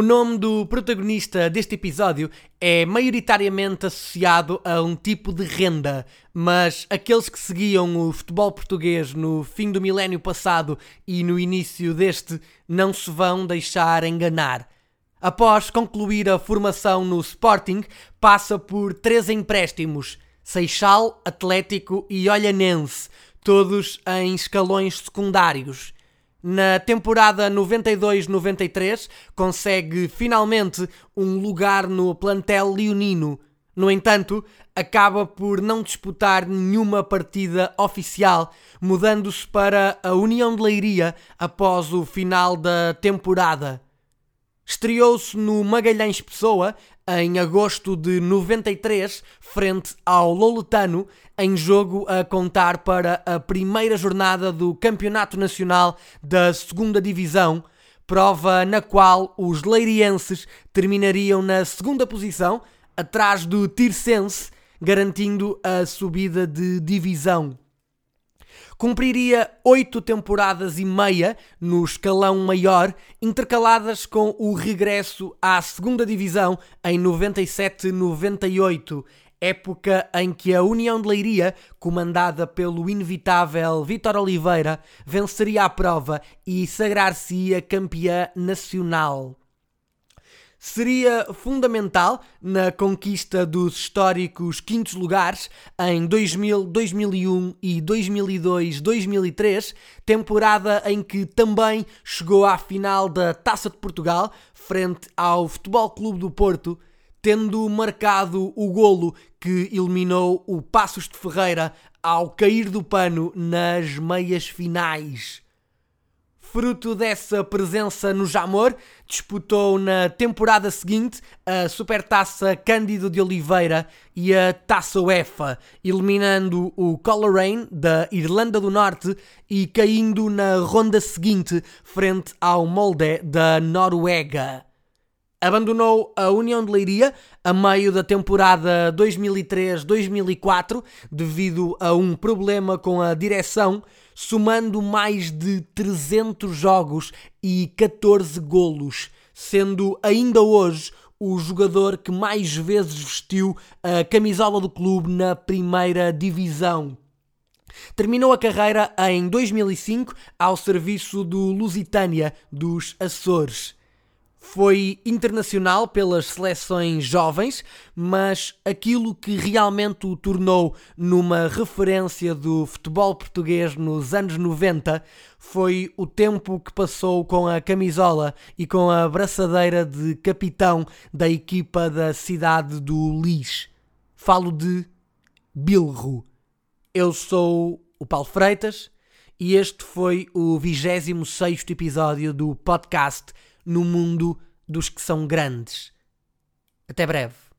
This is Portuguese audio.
O nome do protagonista deste episódio é maioritariamente associado a um tipo de renda, mas aqueles que seguiam o futebol português no fim do milénio passado e no início deste não se vão deixar enganar. Após concluir a formação no Sporting, passa por três empréstimos: Seixal, Atlético e Olhanense, todos em escalões secundários. Na temporada 92-93, consegue finalmente um lugar no plantel leonino. No entanto, acaba por não disputar nenhuma partida oficial, mudando-se para a União de Leiria após o final da temporada. Estreou-se no Magalhães Pessoa em agosto de 93, frente ao Loletano, em jogo a contar para a primeira jornada do Campeonato Nacional da Segunda Divisão, prova na qual os leirienses terminariam na segunda posição, atrás do Tirsense, garantindo a subida de divisão cumpriria oito temporadas e meia no escalão maior, intercaladas com o regresso à segunda divisão em 97-98, época em que a União de Leiria, comandada pelo inevitável Vítor Oliveira, venceria a prova e sagrar-se-ia campeã nacional seria fundamental na conquista dos históricos quintos lugares em 2000, 2001 e 2002, 2003, temporada em que também chegou à final da Taça de Portugal frente ao Futebol Clube do Porto, tendo marcado o golo que eliminou o Passos de Ferreira ao cair do pano nas meias finais. Fruto dessa presença no Jamor, disputou na temporada seguinte a Supertaça Cândido de Oliveira e a Taça UEFA, eliminando o Coleraine da Irlanda do Norte e caindo na ronda seguinte frente ao Molde da Noruega. Abandonou a União de Leiria a meio da temporada 2003-2004 devido a um problema com a direção, somando mais de 300 jogos e 14 golos, sendo ainda hoje o jogador que mais vezes vestiu a camisola do clube na primeira divisão. Terminou a carreira em 2005 ao serviço do Lusitânia dos Açores foi internacional pelas seleções jovens, mas aquilo que realmente o tornou numa referência do futebol português nos anos 90 foi o tempo que passou com a camisola e com a braçadeira de capitão da equipa da cidade do Lis. Falo de Bilro. Eu sou o Paulo Freitas e este foi o 26 episódio do podcast no mundo dos que são grandes. Até breve.